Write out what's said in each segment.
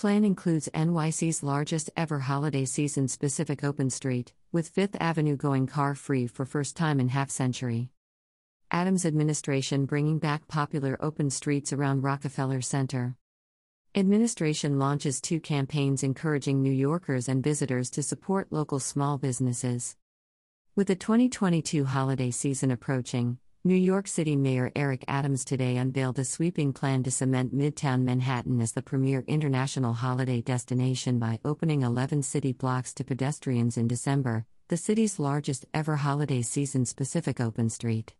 Plan includes NYC's largest ever holiday season specific open street, with Fifth Avenue going car free for first time in half century. Adams administration bringing back popular open streets around Rockefeller Center. Administration launches two campaigns encouraging New Yorkers and visitors to support local small businesses. With the 2022 holiday season approaching, New York City Mayor Eric Adams today unveiled a sweeping plan to cement Midtown Manhattan as the premier international holiday destination by opening 11 city blocks to pedestrians in December, the city's largest ever holiday season specific open street.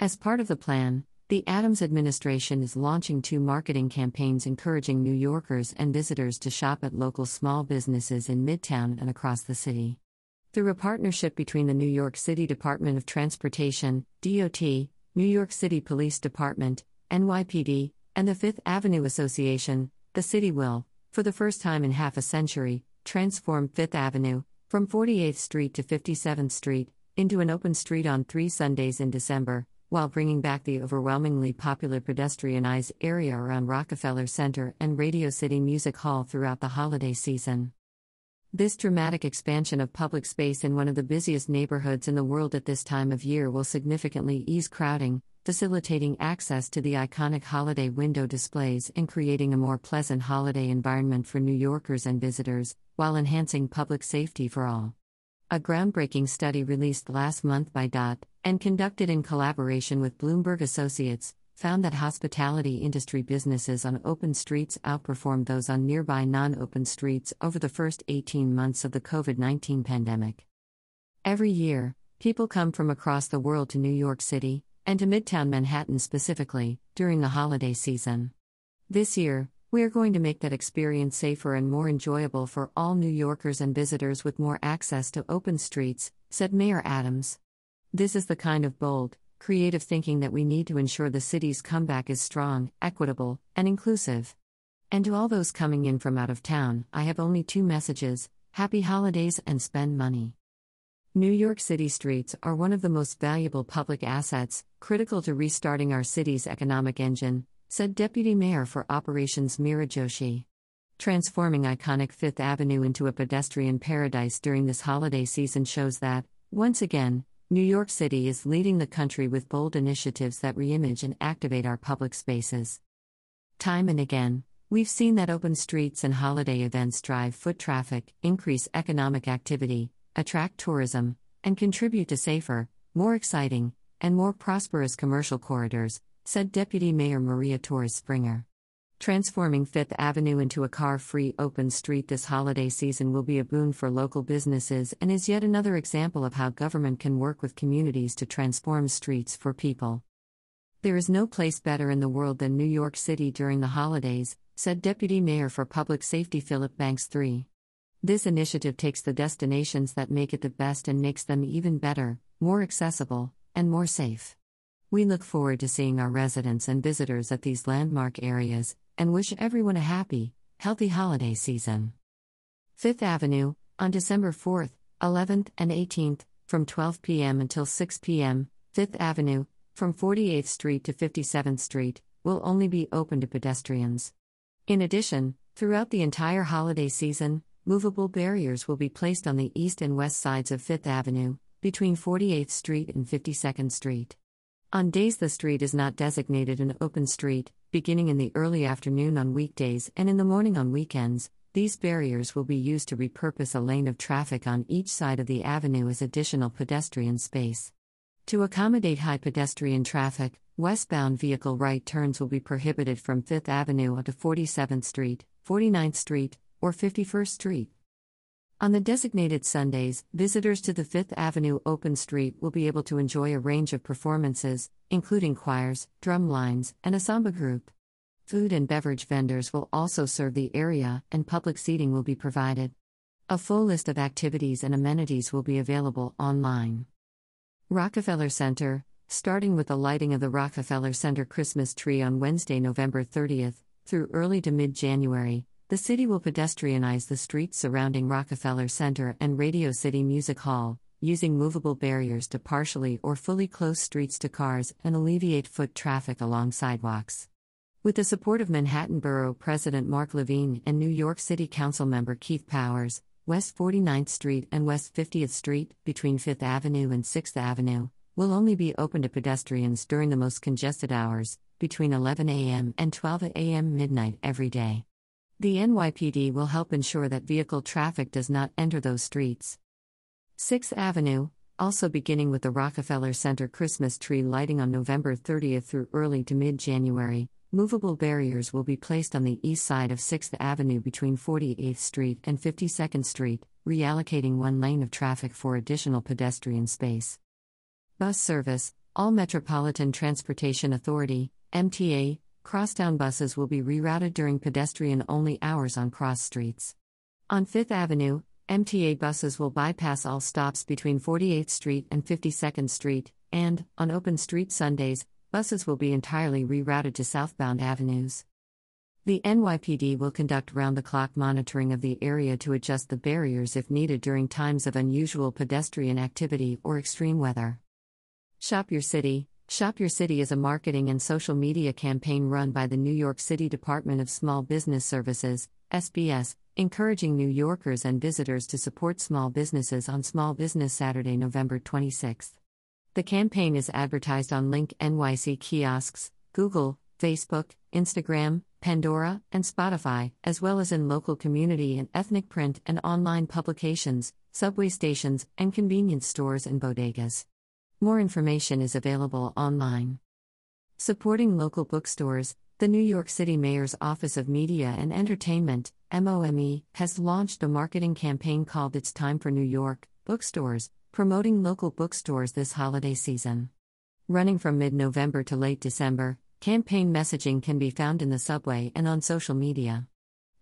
As part of the plan, the Adams administration is launching two marketing campaigns encouraging New Yorkers and visitors to shop at local small businesses in Midtown and across the city. Through a partnership between the New York City Department of Transportation, DOT, New York City Police Department, NYPD, and the Fifth Avenue Association, the city will, for the first time in half a century, transform Fifth Avenue, from 48th Street to 57th Street, into an open street on three Sundays in December, while bringing back the overwhelmingly popular pedestrianized area around Rockefeller Center and Radio City Music Hall throughout the holiday season. This dramatic expansion of public space in one of the busiest neighborhoods in the world at this time of year will significantly ease crowding, facilitating access to the iconic holiday window displays and creating a more pleasant holiday environment for New Yorkers and visitors, while enhancing public safety for all. A groundbreaking study released last month by DOT and conducted in collaboration with Bloomberg Associates found that hospitality industry businesses on open streets outperformed those on nearby non open streets over the first 18 months of the COVID 19 pandemic. Every year, people come from across the world to New York City, and to Midtown Manhattan specifically, during the holiday season. This year, we are going to make that experience safer and more enjoyable for all New Yorkers and visitors with more access to open streets, said Mayor Adams. This is the kind of bold, creative thinking that we need to ensure the city's comeback is strong, equitable, and inclusive. And to all those coming in from out of town, I have only two messages happy holidays and spend money. New York City streets are one of the most valuable public assets, critical to restarting our city's economic engine, said Deputy Mayor for Operations Meera Joshi. Transforming iconic Fifth Avenue into a pedestrian paradise during this holiday season shows that, once again, New York City is leading the country with bold initiatives that reimage and activate our public spaces. Time and again, we've seen that open streets and holiday events drive foot traffic, increase economic activity, attract tourism, and contribute to safer, more exciting, and more prosperous commercial corridors, said Deputy Mayor Maria Torres Springer. Transforming Fifth Avenue into a car free open street this holiday season will be a boon for local businesses and is yet another example of how government can work with communities to transform streets for people. There is no place better in the world than New York City during the holidays, said Deputy Mayor for Public Safety Philip Banks III. This initiative takes the destinations that make it the best and makes them even better, more accessible, and more safe. We look forward to seeing our residents and visitors at these landmark areas, and wish everyone a happy, healthy holiday season. Fifth Avenue, on December 4th, 11th, and 18th, from 12 p.m. until 6 p.m., Fifth Avenue, from 48th Street to 57th Street, will only be open to pedestrians. In addition, throughout the entire holiday season, movable barriers will be placed on the east and west sides of Fifth Avenue, between 48th Street and 52nd Street. On days the street is not designated an open street, beginning in the early afternoon on weekdays and in the morning on weekends, these barriers will be used to repurpose a lane of traffic on each side of the avenue as additional pedestrian space. To accommodate high pedestrian traffic, westbound vehicle right turns will be prohibited from 5th Avenue up to 47th Street, 49th Street, or 51st Street. On the designated Sundays, visitors to the Fifth Avenue Open Street will be able to enjoy a range of performances, including choirs, drum lines, and a samba group. Food and beverage vendors will also serve the area, and public seating will be provided. A full list of activities and amenities will be available online. Rockefeller Center, starting with the lighting of the Rockefeller Center Christmas tree on Wednesday, November 30th, through early to mid January, the city will pedestrianize the streets surrounding Rockefeller Center and Radio City Music Hall, using movable barriers to partially or fully close streets to cars and alleviate foot traffic along sidewalks. With the support of Manhattan Borough President Mark Levine and New York City Council member Keith Powers, West 49th Street and West 50th Street, between 5th Avenue and 6th Avenue, will only be open to pedestrians during the most congested hours, between 11 a.m. and 12 a.m. midnight every day. The NYPD will help ensure that vehicle traffic does not enter those streets. 6th Avenue, also beginning with the Rockefeller Center Christmas tree lighting on November 30th through early to mid January, movable barriers will be placed on the east side of 6th Avenue between 48th Street and 52nd Street, reallocating one lane of traffic for additional pedestrian space. Bus service All Metropolitan Transportation Authority, MTA, crosstown buses will be rerouted during pedestrian only hours on cross streets. On 5th Avenue, MTA buses will bypass all stops between 48th Street and 52nd Street, and, on open street Sundays, buses will be entirely rerouted to southbound avenues. The NYPD will conduct round the clock monitoring of the area to adjust the barriers if needed during times of unusual pedestrian activity or extreme weather. Shop Your City, Shop Your City is a marketing and social media campaign run by the New York City Department of Small Business Services, SBS, encouraging New Yorkers and visitors to support small businesses on Small Business Saturday, November 26. The campaign is advertised on Link NYC kiosks, Google, Facebook, Instagram, Pandora, and Spotify, as well as in local community and ethnic print and online publications, subway stations, and convenience stores and bodegas. More information is available online. Supporting local bookstores, the New York City Mayor's Office of Media and Entertainment, MOME, has launched a marketing campaign called It's Time for New York Bookstores, promoting local bookstores this holiday season. Running from mid November to late December, campaign messaging can be found in the subway and on social media.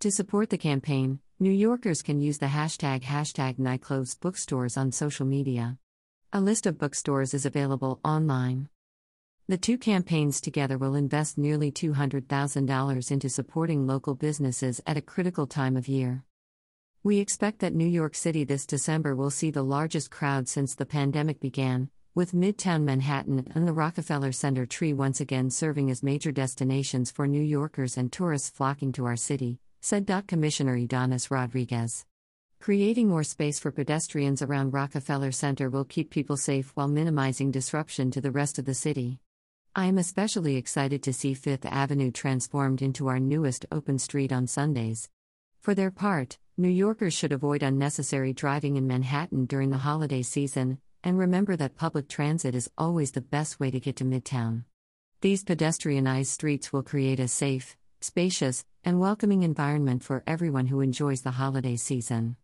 To support the campaign, New Yorkers can use the hashtag hashtag nightclothes bookstores on social media. A list of bookstores is available online. The two campaigns together will invest nearly $200,000 into supporting local businesses at a critical time of year. We expect that New York City this December will see the largest crowd since the pandemic began, with Midtown Manhattan and the Rockefeller Center tree once again serving as major destinations for New Yorkers and tourists flocking to our city, said Commissioner Ydanis Rodriguez. Creating more space for pedestrians around Rockefeller Center will keep people safe while minimizing disruption to the rest of the city. I am especially excited to see Fifth Avenue transformed into our newest open street on Sundays. For their part, New Yorkers should avoid unnecessary driving in Manhattan during the holiday season, and remember that public transit is always the best way to get to Midtown. These pedestrianized streets will create a safe, spacious, and welcoming environment for everyone who enjoys the holiday season.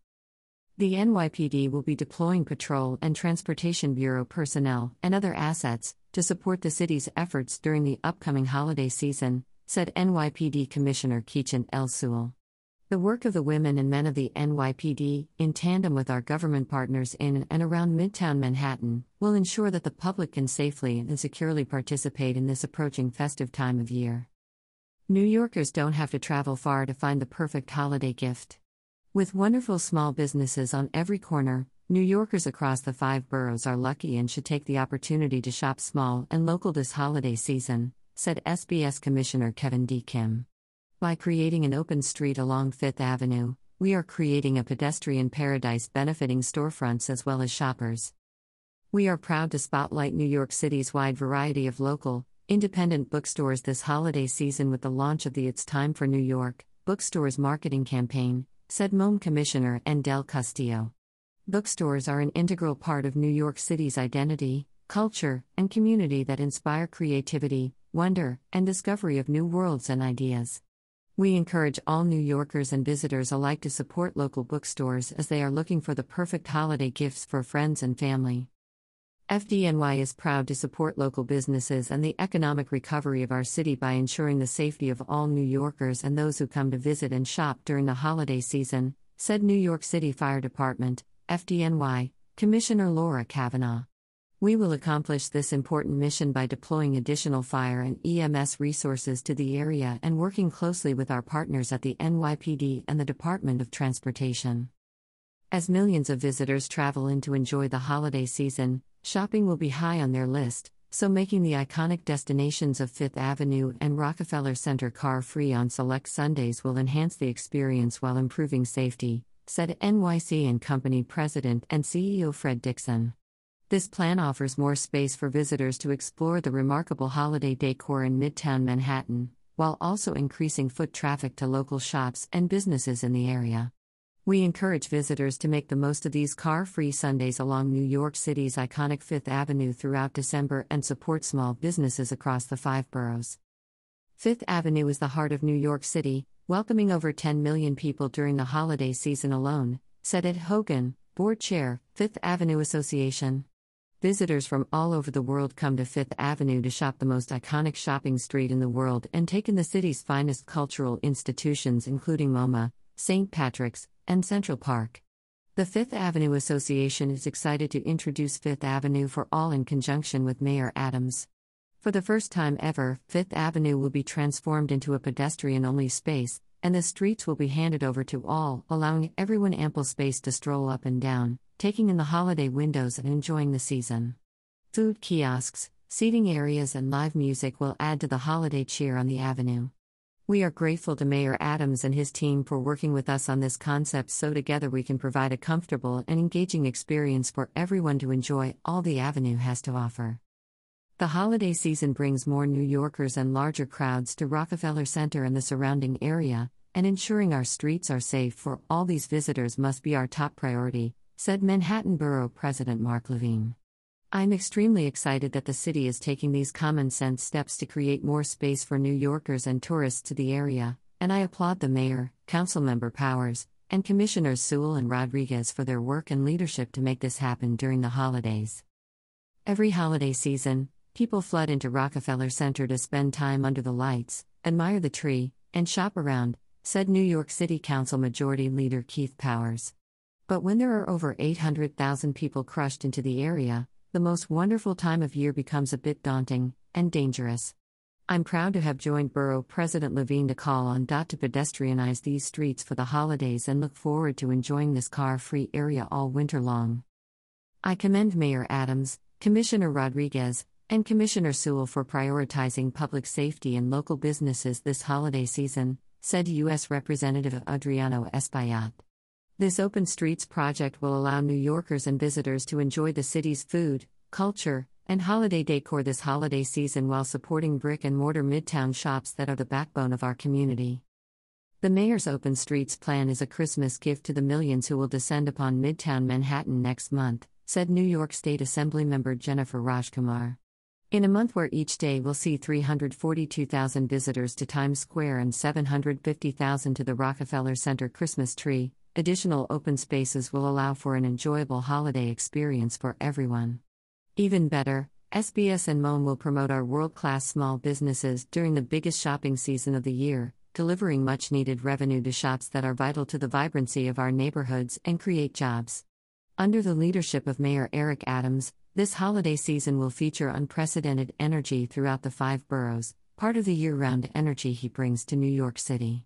The NYPD will be deploying patrol and transportation bureau personnel and other assets to support the city's efforts during the upcoming holiday season, said NYPD Commissioner Keechant L. Sewell. The work of the women and men of the NYPD, in tandem with our government partners in and around Midtown Manhattan, will ensure that the public can safely and securely participate in this approaching festive time of year. New Yorkers don't have to travel far to find the perfect holiday gift. With wonderful small businesses on every corner, New Yorkers across the five boroughs are lucky and should take the opportunity to shop small and local this holiday season, said SBS Commissioner Kevin D. Kim. By creating an open street along Fifth Avenue, we are creating a pedestrian paradise benefiting storefronts as well as shoppers. We are proud to spotlight New York City's wide variety of local, independent bookstores this holiday season with the launch of the It's Time for New York Bookstores marketing campaign, said MOME Commissioner Anne del Castillo. Bookstores are an integral part of New York City's identity, culture, and community that inspire creativity, wonder, and discovery of new worlds and ideas. We encourage all New Yorkers and visitors alike to support local bookstores as they are looking for the perfect holiday gifts for friends and family. FDNY is proud to support local businesses and the economic recovery of our city by ensuring the safety of all New Yorkers and those who come to visit and shop during the holiday season, said New York City Fire Department, FDNY, Commissioner Laura Kavanaugh. We will accomplish this important mission by deploying additional fire and EMS resources to the area and working closely with our partners at the NYPD and the Department of Transportation. As millions of visitors travel in to enjoy the holiday season, shopping will be high on their list, so making the iconic destinations of Fifth Avenue and Rockefeller Center car free on select Sundays will enhance the experience while improving safety, said NYC and Company President and CEO Fred Dixon. This plan offers more space for visitors to explore the remarkable holiday decor in Midtown Manhattan, while also increasing foot traffic to local shops and businesses in the area. We encourage visitors to make the most of these car free Sundays along New York City's iconic Fifth Avenue throughout December and support small businesses across the five boroughs. Fifth Avenue is the heart of New York City, welcoming over 10 million people during the holiday season alone, said Ed Hogan, board chair, Fifth Avenue Association. Visitors from all over the world come to Fifth Avenue to shop the most iconic shopping street in the world and take in the city's finest cultural institutions, including MoMA, St. Patrick's, and Central Park. The Fifth Avenue Association is excited to introduce Fifth Avenue for All in conjunction with Mayor Adams. For the first time ever, Fifth Avenue will be transformed into a pedestrian only space, and the streets will be handed over to all, allowing everyone ample space to stroll up and down, taking in the holiday windows and enjoying the season. Food kiosks, seating areas, and live music will add to the holiday cheer on the avenue. We are grateful to Mayor Adams and his team for working with us on this concept so together we can provide a comfortable and engaging experience for everyone to enjoy all the Avenue has to offer. The holiday season brings more New Yorkers and larger crowds to Rockefeller Center and the surrounding area, and ensuring our streets are safe for all these visitors must be our top priority, said Manhattan Borough President Mark Levine. I'm extremely excited that the city is taking these common sense steps to create more space for New Yorkers and tourists to the area, and I applaud the mayor, councilmember Powers, and Commissioners Sewell and Rodriguez for their work and leadership to make this happen during the holidays. Every holiday season, people flood into Rockefeller Center to spend time under the lights, admire the tree, and shop around, said New York City Council Majority Leader Keith Powers. But when there are over 800,000 people crushed into the area, the most wonderful time of year becomes a bit daunting and dangerous. I'm proud to have joined Borough President Levine to call on DOT to pedestrianize these streets for the holidays and look forward to enjoying this car free area all winter long. I commend Mayor Adams, Commissioner Rodriguez, and Commissioner Sewell for prioritizing public safety and local businesses this holiday season, said U.S. Representative Adriano Espaillat. This Open Streets project will allow New Yorkers and visitors to enjoy the city's food, culture, and holiday decor this holiday season while supporting brick and mortar midtown shops that are the backbone of our community. The mayor's Open Streets plan is a Christmas gift to the millions who will descend upon Midtown Manhattan next month, said New York State Assemblymember Jennifer Rajkumar. In a month where each day will see 342,000 visitors to Times Square and 750,000 to the Rockefeller Center Christmas tree, Additional open spaces will allow for an enjoyable holiday experience for everyone. Even better, SBS and MOME will promote our world class small businesses during the biggest shopping season of the year, delivering much needed revenue to shops that are vital to the vibrancy of our neighborhoods and create jobs. Under the leadership of Mayor Eric Adams, this holiday season will feature unprecedented energy throughout the five boroughs, part of the year round energy he brings to New York City.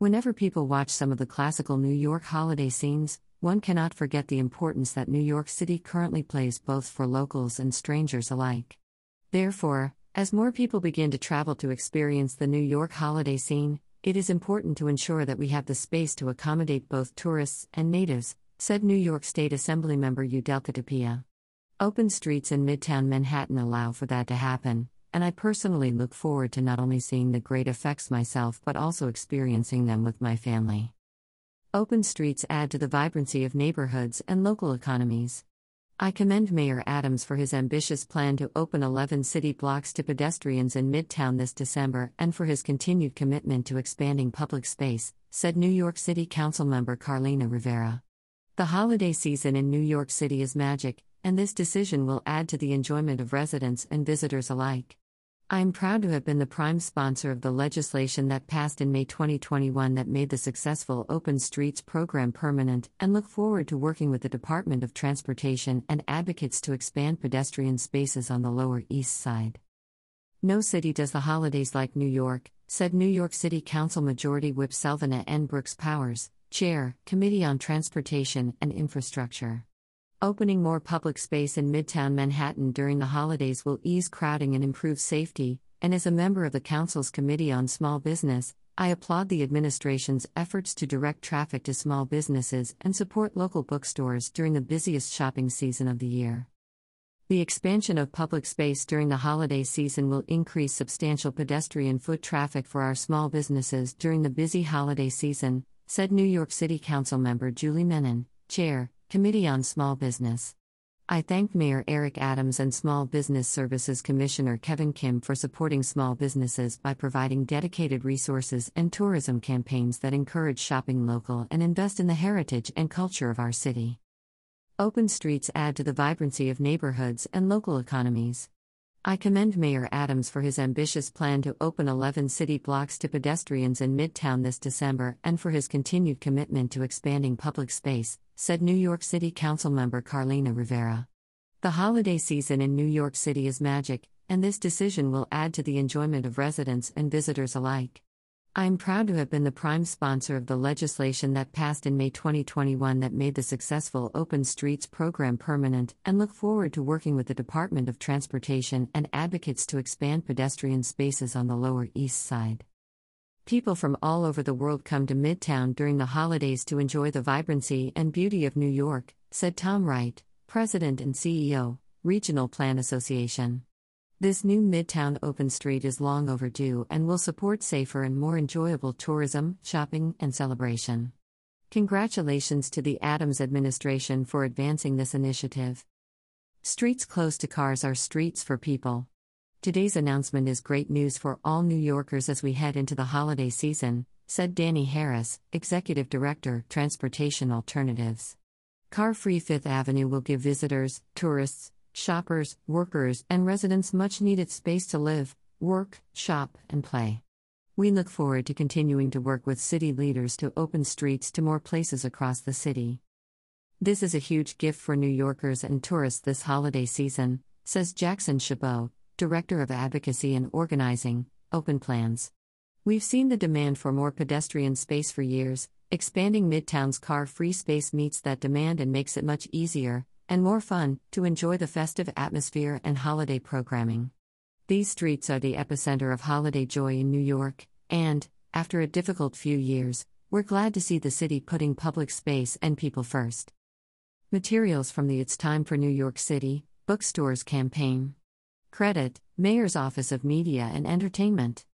Whenever people watch some of the classical New York holiday scenes, one cannot forget the importance that New York City currently plays both for locals and strangers alike. Therefore, as more people begin to travel to experience the New York holiday scene, it is important to ensure that we have the space to accommodate both tourists and natives, said New York State Assemblymember Yudelka Tapia. Open streets in Midtown Manhattan allow for that to happen, and I personally look forward to not only seeing the great effects myself but also experiencing them with my family. Open streets add to the vibrancy of neighborhoods and local economies. I commend Mayor Adams for his ambitious plan to open 11 city blocks to pedestrians in Midtown this December and for his continued commitment to expanding public space, said New York City Councilmember Carlina Rivera. The holiday season in New York City is magic, and this decision will add to the enjoyment of residents and visitors alike. I am proud to have been the prime sponsor of the legislation that passed in May 2021 that made the successful Open Streets program permanent and look forward to working with the Department of Transportation and advocates to expand pedestrian spaces on the Lower East Side. No city does the holidays like New York, said New York City Council Majority Whip Selvena N. Brooks Powers, Chair, Committee on Transportation and Infrastructure. Opening more public space in Midtown Manhattan during the holidays will ease crowding and improve safety, and as a member of the Council's Committee on Small Business, I applaud the administration's efforts to direct traffic to small businesses and support local bookstores during the busiest shopping season of the year. The expansion of public space during the holiday season will increase substantial pedestrian foot traffic for our small businesses during the busy holiday season, said New York City Council member Julie Menin, Chair, Committee on Small Business. I thank Mayor Eric Adams and Small Business Services Commissioner Kevin Kim for supporting small businesses by providing dedicated resources and tourism campaigns that encourage shopping local and invest in the heritage and culture of our city. Open streets add to the vibrancy of neighborhoods and local economies. I commend Mayor Adams for his ambitious plan to open 11 city blocks to pedestrians in Midtown this December and for his continued commitment to expanding public space, said New York City Council member Carlina Rivera. The holiday season in New York City is magic, and this decision will add to the enjoyment of residents and visitors alike. I am proud to have been the prime sponsor of the legislation that passed in May 2021 that made the successful Open Streets program permanent and look forward to working with the Department of Transportation and advocates to expand pedestrian spaces on the Lower East Side. People from all over the world come to Midtown during the holidays to enjoy the vibrancy and beauty of New York, said Tom Wright, President and CEO, Regional Plan Association. This new Midtown Open Street is long overdue and will support safer and more enjoyable tourism, shopping, and celebration. Congratulations to the Adams administration for advancing this initiative. Streets close to cars are streets for people. Today's announcement is great news for all New Yorkers as we head into the holiday season, said Danny Harris, Executive Director, Transportation Alternatives. Car free Fifth Avenue will give visitors, tourists, shoppers, workers, and residents much needed space to live, work, shop, and play. We look forward to continuing to work with city leaders to open streets to more places across the city. This is a huge gift for New Yorkers and tourists this holiday season, says Jackson Chabot, Director of Advocacy and Organizing, Open Plans. We've seen the demand for more pedestrian space for years. Expanding Midtown's car free space meets that demand and makes it much easier, and more fun to enjoy the festive atmosphere and holiday programming. These streets are the epicenter of holiday joy in New York, and, after a difficult few years, we're glad to see the city putting public space and people first. Materials from the It's Time for New York City Bookstores campaign. Credit Mayor's Office of Media and Entertainment.